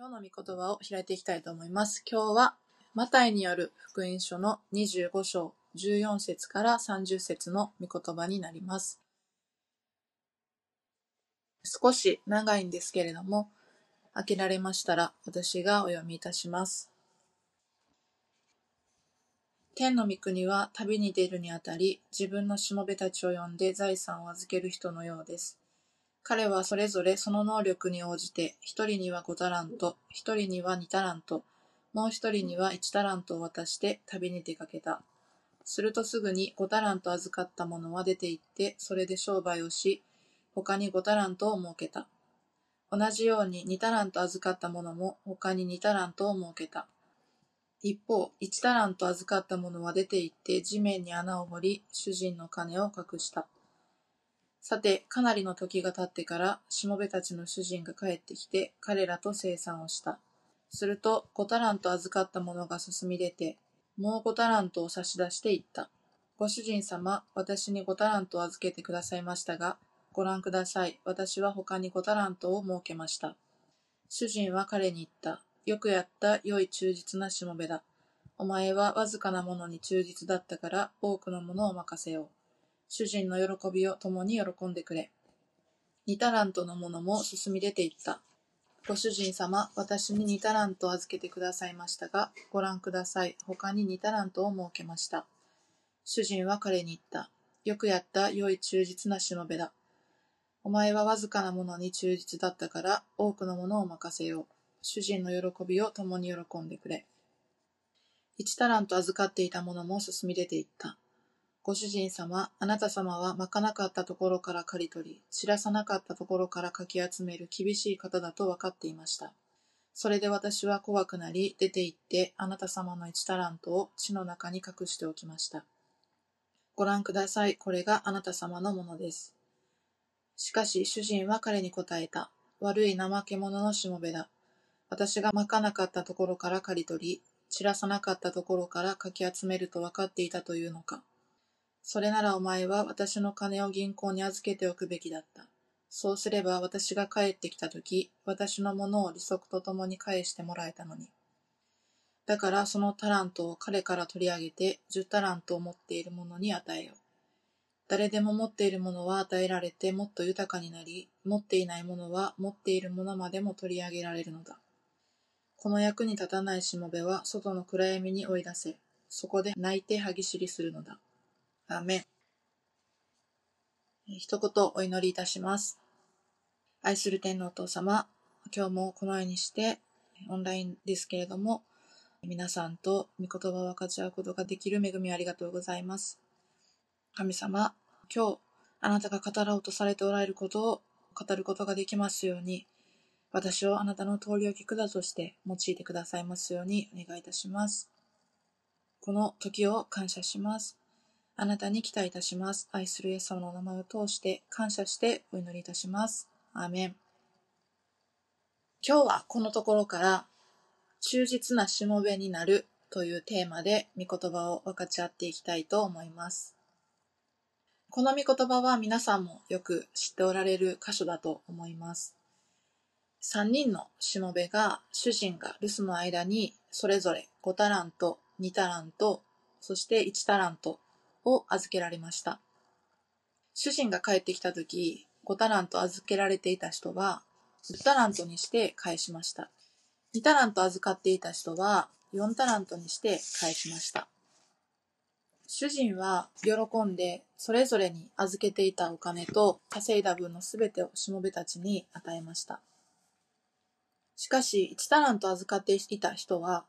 今日の御言葉を開いていきたいと思います。今日は、マタイによる福音書の25章14節から30節の御言葉になります。少し長いんですけれども、開けられましたら私がお読みいたします。天の御国は旅に出るにあたり、自分のしもべたちを呼んで財産を預ける人のようです。彼はそれぞれその能力に応じて、一人には五タラント、一人には二タラント、もう一人には一タラントを渡して旅に出かけた。するとすぐに五タラント預かった者は出て行って、それで商売をし、他に五タラントを設けた。同じように二タラント預かった者も他に二タラントを設けた。一方、一タラント預かった者は出て行って地面に穴を掘り、主人の金を隠した。さて、かなりの時が経ってから、しもべたちの主人が帰ってきて、彼らと生産をした。すると、五タラント預かった者が進み出て、もう五タラントを差し出して言った。ご主人様、私に五タラントを預けてくださいましたが、ご覧ください。私は他に五タラントを設けました。主人は彼に言った。よくやった良い忠実なしもべだ。お前はわずかなものに忠実だったから多くのものを任せよう。主人の喜びを共に喜んでくれ。二タラントのものも進み出て行った。ご主人様、私に二タラントを預けてくださいましたが、ご覧ください。他に二タラントを設けました。主人は彼に言った。よくやった良い忠実なしもべだ。お前はわずかなものに忠実だったから多くのものを任せよう。主人の喜びを共に喜んでくれ。一タラント預かっていたものも進み出て行った。ご主人様、あなた様はまかなかったところから刈り取り、知らさなかったところからかき集める厳しい方だと分かっていました。それで私は怖くなり、出て行って、あなた様の一タラントを地の中に隠しておきました。ご覧ください。これがあなた様のものです。しかし、主人は彼に答えた。悪い怠け者のしもべだ。私がまかなかったところから刈り取り、散らさなかったところからかき集めると分かっていたというのか。それならお前は私の金を銀行に預けておくべきだった。そうすれば私が帰ってきたとき、私のものを利息とともに返してもらえたのに。だからそのタラントを彼から取り上げて、十タラントを持っている者に与えよう。誰でも持っているものは与えられてもっと豊かになり、持っていないものは持っているものまでも取り上げられるのだ。この役に立たないしもべは外の暗闇に追い出せ、そこで泣いて歯ぎしりするのだ。アーメン。一言お祈りいたします。愛する天皇お父様、今日もこのようにして、オンラインですけれども、皆さんと御言葉を分かち合うことができる恵みありがとうございます。神様、今日、あなたが語ろうとされておられることを語ることができますように、私をあなたの通りを聞くだとして用いてくださいますようにお願いいたします。この時を感謝します。あなたに期待いたします。愛するイエス様の名前を通して感謝してお祈りいたします。アーメン。今日はこのところから忠実なしもべになるというテーマで御言葉を分かち合っていきたいと思います。この御言葉は皆さんもよく知っておられる箇所だと思います。三人のしもべが主人が留守の間にそれぞれ5タラント、2タラント、そして1タラントを預けられました。主人が帰ってきた時、5タラント預けられていた人は10タラントにして返しました。2タラント預かっていた人は4タラントにして返しました。主人は喜んでそれぞれに預けていたお金と稼いだ分のすべてをしもべたちに与えました。しかし1タラント預かっていた人は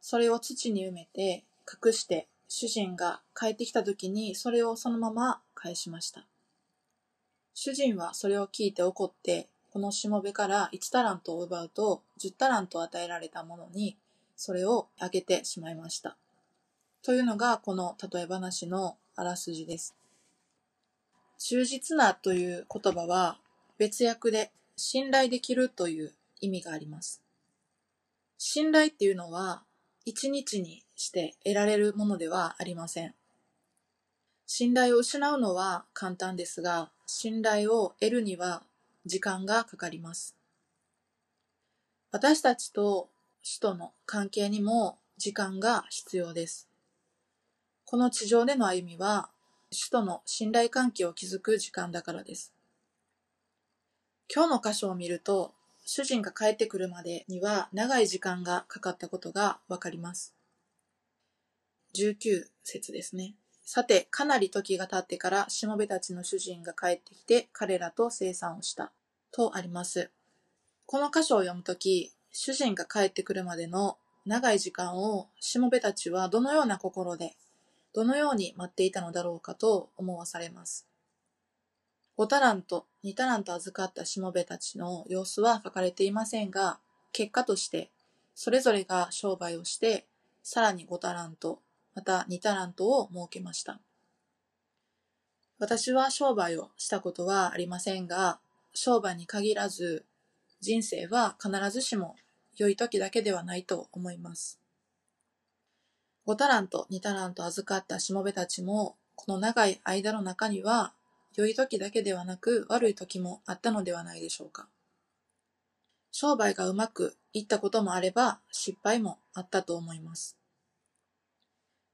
それを土に埋めて隠して主人が帰ってきた時にそれをそのまま返しました。主人はそれを聞いて怒ってこのしもべから1タラントを奪うと10タラントを与えられたものにそれをあげてしまいました。というのがこの例え話のあらすじです。忠実なという言葉は別訳で信頼できるという意味があります。信頼っていうのは一日にして得られるものではありません。信頼を失うのは簡単ですが、信頼を得るには時間がかかります。私たちと死との関係にも時間が必要です。この地上での歩みは、主との信頼関係を築く時間だからです。今日の箇所を見ると、主人が帰ってくるまでには長い時間がかかったことがわかります。19節ですね。さて、かなり時が経ってから、しもべたちの主人が帰ってきて、彼らと生産をした。とあります。この箇所を読むとき、主人が帰ってくるまでの長い時間を、しもべたちはどのような心で、どのように待っていたのだろうかと思わされます。5タラント、2タラント預かったしもべたちの様子は書かれていませんが、結果として、それぞれが商売をして、さらに5タラント、また2タラントを設けました。私は商売をしたことはありませんが、商売に限らず、人生は必ずしも良い時だけではないと思います。5タラント、2タラント預かったしもべたちも、この長い間の中には、良い時だけではなく悪い時もあったのではないでしょうか。商売がうまくいったこともあれば、失敗もあったと思います。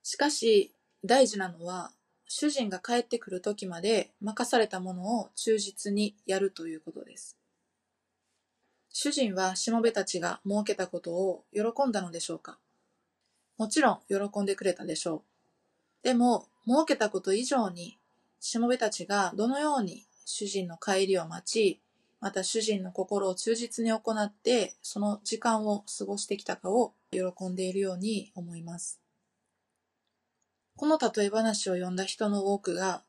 しかし、大事なのは、主人が帰ってくる時まで任されたものを忠実にやるということです。主人はしもべたちが設けたことを喜んだのでしょうかもちろん喜んでくれたでしょう。でも、設けたこと以上に、しもべたちがどのように主人の帰りを待ち、また主人の心を忠実に行って、その時間を過ごしてきたかを喜んでいるように思います。この例え話を読んだ人の多くが、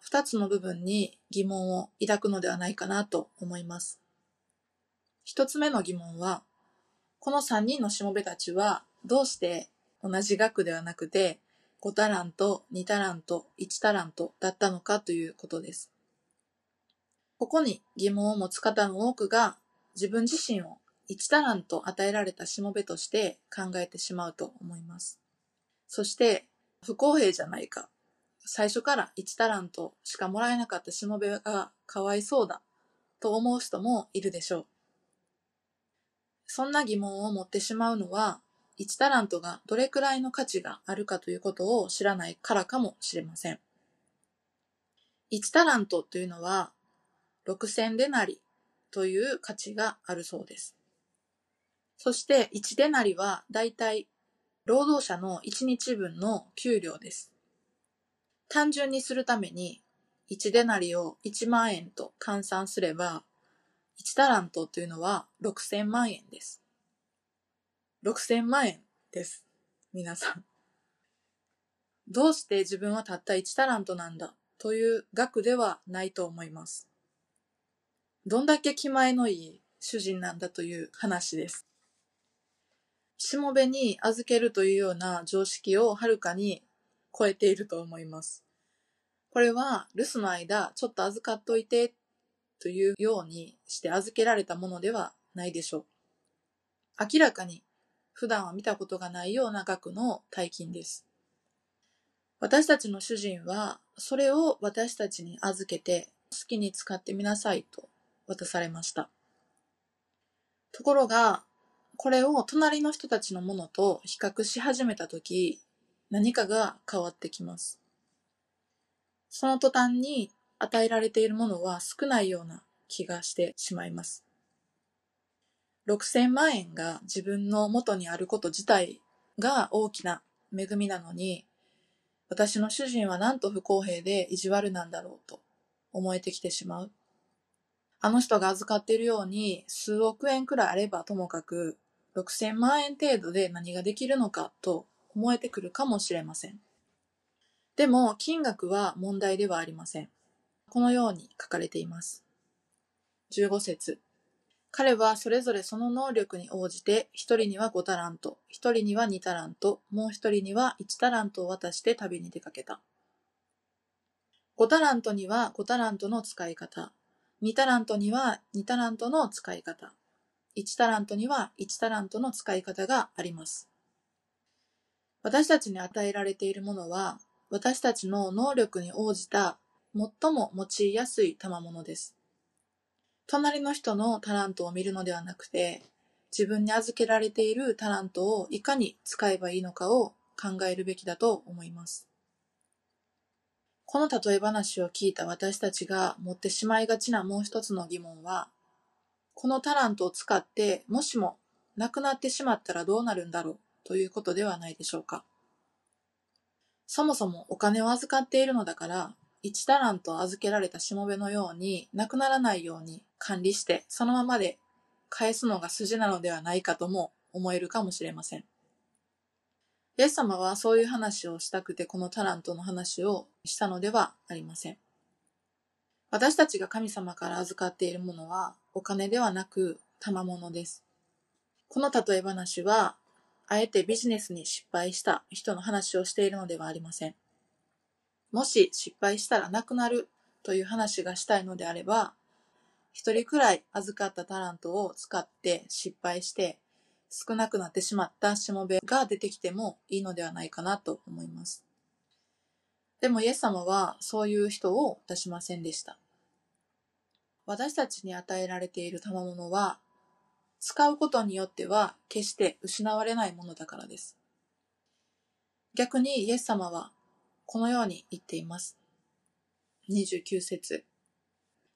二つの部分に疑問を抱くのではないかなと思います。一つ目の疑問は、この三人のしもべたちは、どうして同じ額ではなくて、5タラント、2タラント、1タラントだったのかということです。ここに疑問を持つ方の多くが、自分自身を1タラント与えられたしもべとして考えてしまうと思います。そして、不公平じゃないか。最初から1タラントしかもらえなかったしもべがかわいそうだと思う人もいるでしょう。そんな疑問を持ってしまうのは、1タラントがどれくらいの価値があるかということを知らないからかもしれません。1タラントというのは、6000デナリという価値があるそうです。そして1デナリはだいたい労働者の1日分の給料です。単純にするために1デナリを1万円と換算すれば、1タラントというのは6000万円です。6000万円です。皆さん。どうして自分はたった1タラントなんだ？という額ではないと思います。どんだけ気前のいい主人なんだという話です。しもべに預けるというような常識をはるかに超えていると思います。これは留守の間ちょっと預かっといてというようにして預けられたものではないでしょう。明らかに普段は見たことがないような額の大金です。私たちの主人は、それを私たちに預けて、好きに使ってみなさいと渡されました。ところが、これを隣の人たちのものと比較し始めたとき、何かが変わってきます。その途端に与えられているものは少ないような気がしてしまいます。6000万円が自分の元にあること自体が大きな恵みなのに、私の主人はなんと不公平で意地悪なんだろうと思えてきてしまう。あの人が預かっているように数億円くらいあればともかく6000万円程度で何ができるのかと思えてくるかもしれません。でも金額は問題ではありません。このように書かれています。15節彼はそれぞれその能力に応じて、一人には5タラント、一人には2タラント、もう一人には1タラントを渡して旅に出かけた。5タラントには5タラントの使い方、2タラントには2タラントの使い方、1タラントには1タラントの使い方があります。私たちに与えられているものは、私たちの能力に応じた最も用いやすい賜物です。隣の人のタラントを見るのではなくて、自分に預けられているタラントをいかに使えばいいのかを考えるべきだと思います。この例え話を聞いた私たちが持ってしまいがちなもう一つの疑問は、このタラントを使ってもしもなくなってしまったらどうなるんだろうということではないでしょうか。そもそもお金を預かっているのだから、1タラント預けられたしもべのようになくならないように管理してそのままで返すのが筋なのではないかとも思えるかもしれません。イエス様はそういう話をしたくてこのタラントの話をしたのではありません。私たちが神様から預かっているものはお金ではなく賜物です。この例え話は、あえてビジネスに失敗した人の話をしているのではありません。もし失敗したらなくなるという話がしたいのであれば、一人くらい預かったタラントを使って失敗して少なくなってしまったしもべが出てきてもいいのではないかなと思います。でもイエス様はそういう人を出しませんでした。私たちに与えられている賜物は使うことによっては決して失われないものだからです。逆にイエス様はこのように言っています。29節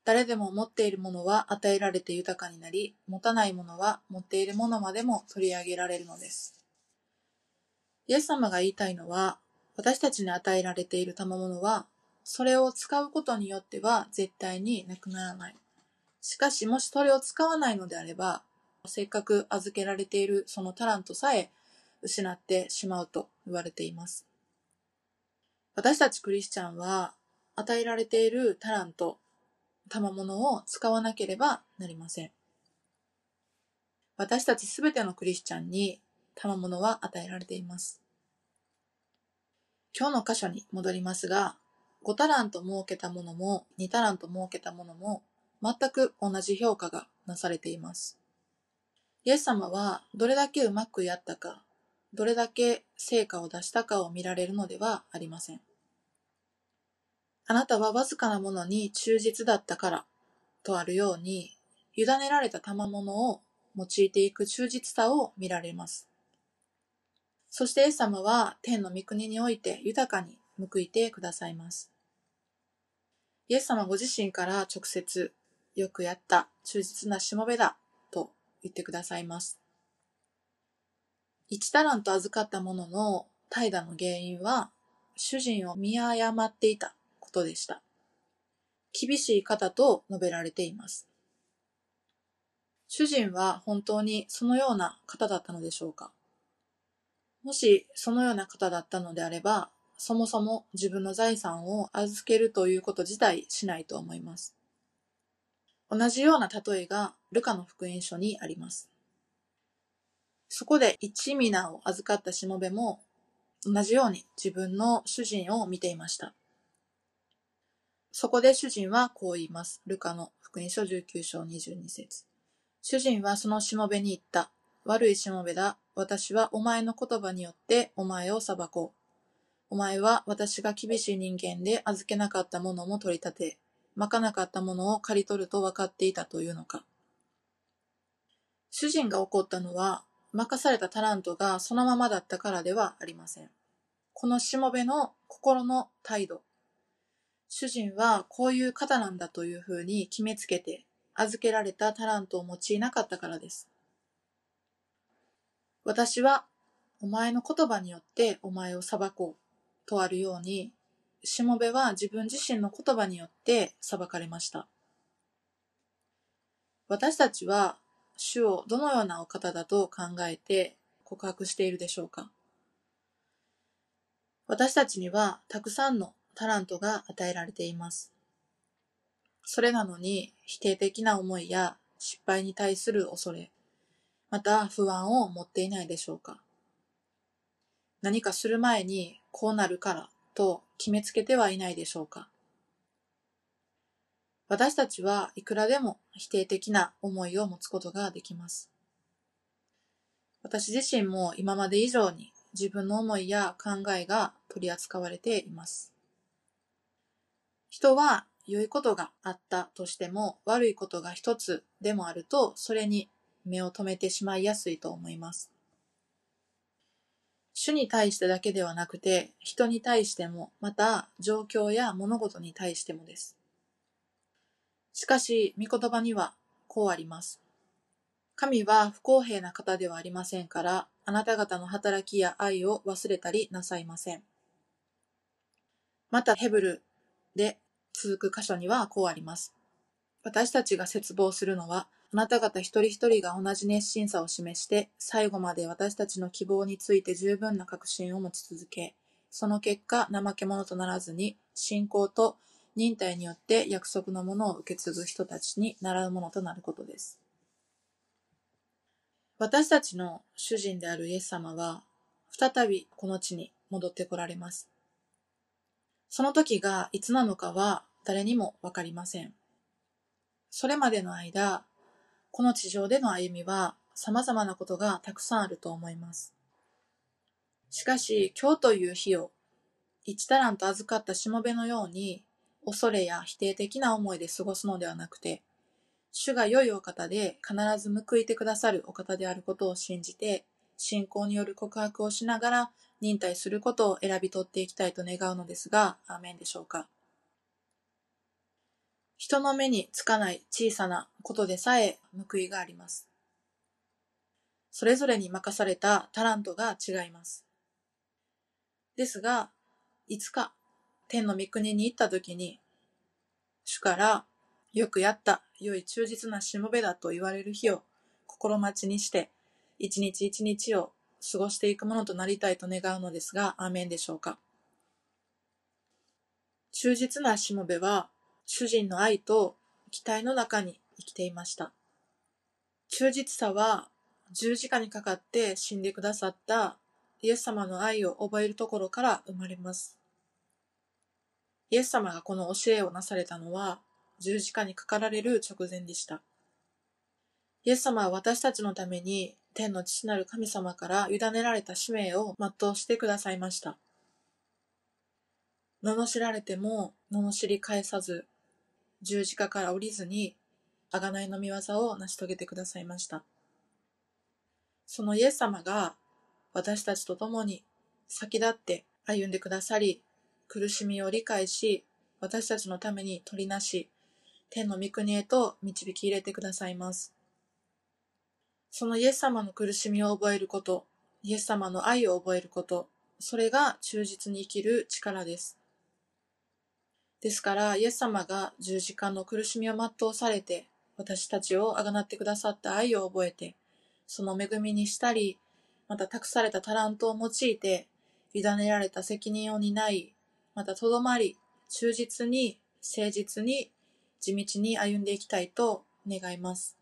誰でも持っているものは与えられて豊かになり、持たないものは持っているものまでも取り上げられるのです。イエス様が言いたいのは、私たちに与えられている賜物は、それを使うことによっては絶対になくならない。しかし、もしそれを使わないのであれば、せっかく預けられているそのタラントさえ失ってしまうと言われています。私たちクリスチャンは、与えられているタラント、賜物を使わなければなりません。私たちすべてのクリスチャンに賜物は与えられています。今日の箇所に戻りますが、5タラント設けたものも2タラント設けたものも全く同じ評価がなされています。イエス様はどれだけうまくやったか、どれだけ成果を出したかを見られるのではありません。あなたはわずかなものに忠実だったからとあるように、委ねられた賜物を用いていく忠実さを見られます。そしてイエス様は天の御国において豊かに報いてくださいます。イエス様ご自身から直接、よくやった忠実なしもべだと言ってくださいます。一タラント預かったものの怠惰の原因は、主人を見誤っていたことでした。厳しい方と述べられています。主人は本当にそのような方だったのでしょうか？もしそのような方だったのであれば、そもそも自分の財産を預けるということ自体しないと思います。同じような例えがルカの福音書にあります。そこで一皆を預かったしもべも同じように自分の主人を見ていました。そこで主人はこう言います。ルカの福音書19章22節主人はそのしもべに言った。悪いしもべだ。私はお前の言葉によってお前を裁こう。お前は私が厳しい人間で預けなかったものも取り立て、まかなかったものを刈り取ると分かっていたというのか。主人が怒ったのは、任されたタラントがそのままだったからではありません。このしもべの心の態度、主人はこういう方なんだというふうに決めつけて預けられたタラントを用いなかったからです。私はお前の言葉によってお前を裁こうとあるように、しもべは自分自身の言葉によって裁かれました。私たちは主をどのようなお方だと考えて告白しているでしょうか？私たちにはたくさんのタラントが与えられています。それなのに否定的な思いや失敗に対する恐れ、また不安を持っていないでしょうか？何かする前にこうなるからと決めつけてはいないでしょうか？私たちはいくらでも否定的な思いを持つことができます。私自身も今まで以上に自分の思いや考えが取り扱われています。人は良いことがあったとしても悪いことが一つでもあるとそれに目を留めてしまいやすいと思います。主に対してだけではなくて、人に対しても、また状況や物事に対してもです。しかし、御言葉にはこうあります。神は不公平な方ではありませんから、あなた方の働きや愛を忘れたりなさいません。また、ヘブルで続く箇所にはこうあります。私たちが絶望するのは、あなた方一人一人が同じ熱心さを示して、最後まで私たちの希望について十分な確信を持ち続け、その結果、怠け者とならずに、信仰と忍耐によって約束のものを受け継ぐ人たちに習うものとなることです。私たちの主人であるイエス様は、再びこの地に戻ってこられます。その時がいつなのかは誰にもわかりません。それまでの間、この地上での歩みは様々なことがたくさんあると思います。しかし、今日という日を一タランと預かったしもべのように恐れや否定的な思いで過ごすのではなくて、主が良いお方で必ず報いてくださるお方であることを信じて、信仰による告白をしながら忍耐することを選び取っていきたいと願うのですが、アーメンでしょうか。人の目につかない小さなことでさえ報いがあります。それぞれに任されたタラントが違います。ですが、いつか天の御国に行った時に、主からよくやった、良い忠実なしもべだと言われる日を心待ちにして、一日一日を過ごしていくものとなりたいと願うのですが、アーメンでしょうか。忠実なしもべは、主人の愛と期待の中に生きていました。忠実さは十字架にかかって死んでくださったイエス様の愛を覚えるところから生まれます。イエス様がこの教えをなされたのは十字架にかかられる直前でした。イエス様は私たちのために天の父なる神様から委ねられた使命を全うしてくださいました。罵られても罵り返さず、十字架から降りずに、贖いの御業を成し遂げてくださいました。そのイエス様が私たちと共に先立って歩んでくださり、苦しみを理解し、私たちのために取りなし、天の御国へと導き入れてくださいます。そのイエス様の苦しみを覚えること、イエス様の愛を覚えること、それが忠実に生きる力です。ですから、イエス様が十字架の苦しみを全うされて、私たちをあがなってくださった愛を覚えて、その恵みにしたり、また託されたタラントを用いて、委ねられた責任を担い、またとどまり、忠実に、誠実に、地道に歩んでいきたいと願います。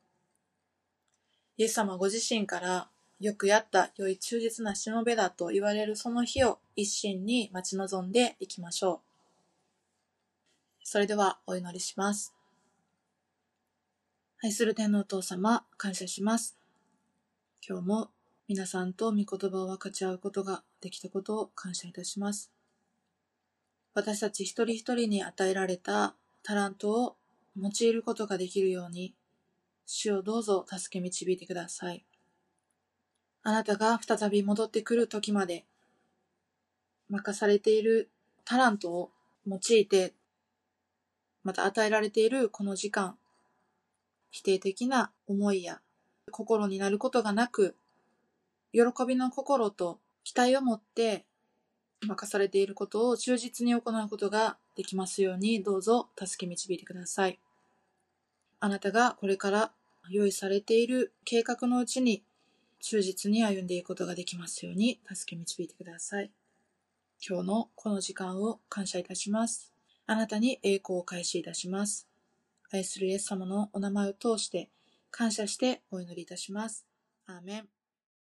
イエス様ご自身から、よくやった良い忠実なしもべだと言われるその日を一心に待ち望んでいきましょう。それではお祈りします。愛する天のお父様、感謝します。今日も皆さんと御言葉を分かち合うことができたことを感謝いたします。私たち一人一人に与えられたタラントを用いることができるように、主をどうぞ助け導いてください。あなたが再び戻ってくる時まで、任されているタラントを用いてまた与えられているこの時間、否定的な思いや心になることがなく、喜びの心と期待を持って任されていることを忠実に行うことができますように、どうぞ助け導いてください。あなたがこれから用意されている計画のうちに忠実に歩んでいくことができますように助け導いてください。今日のこの時間を感謝いたします。あなたに栄光を開始いたします。愛するイエス様のお名前を通して感謝してお祈りいたします。アーメン。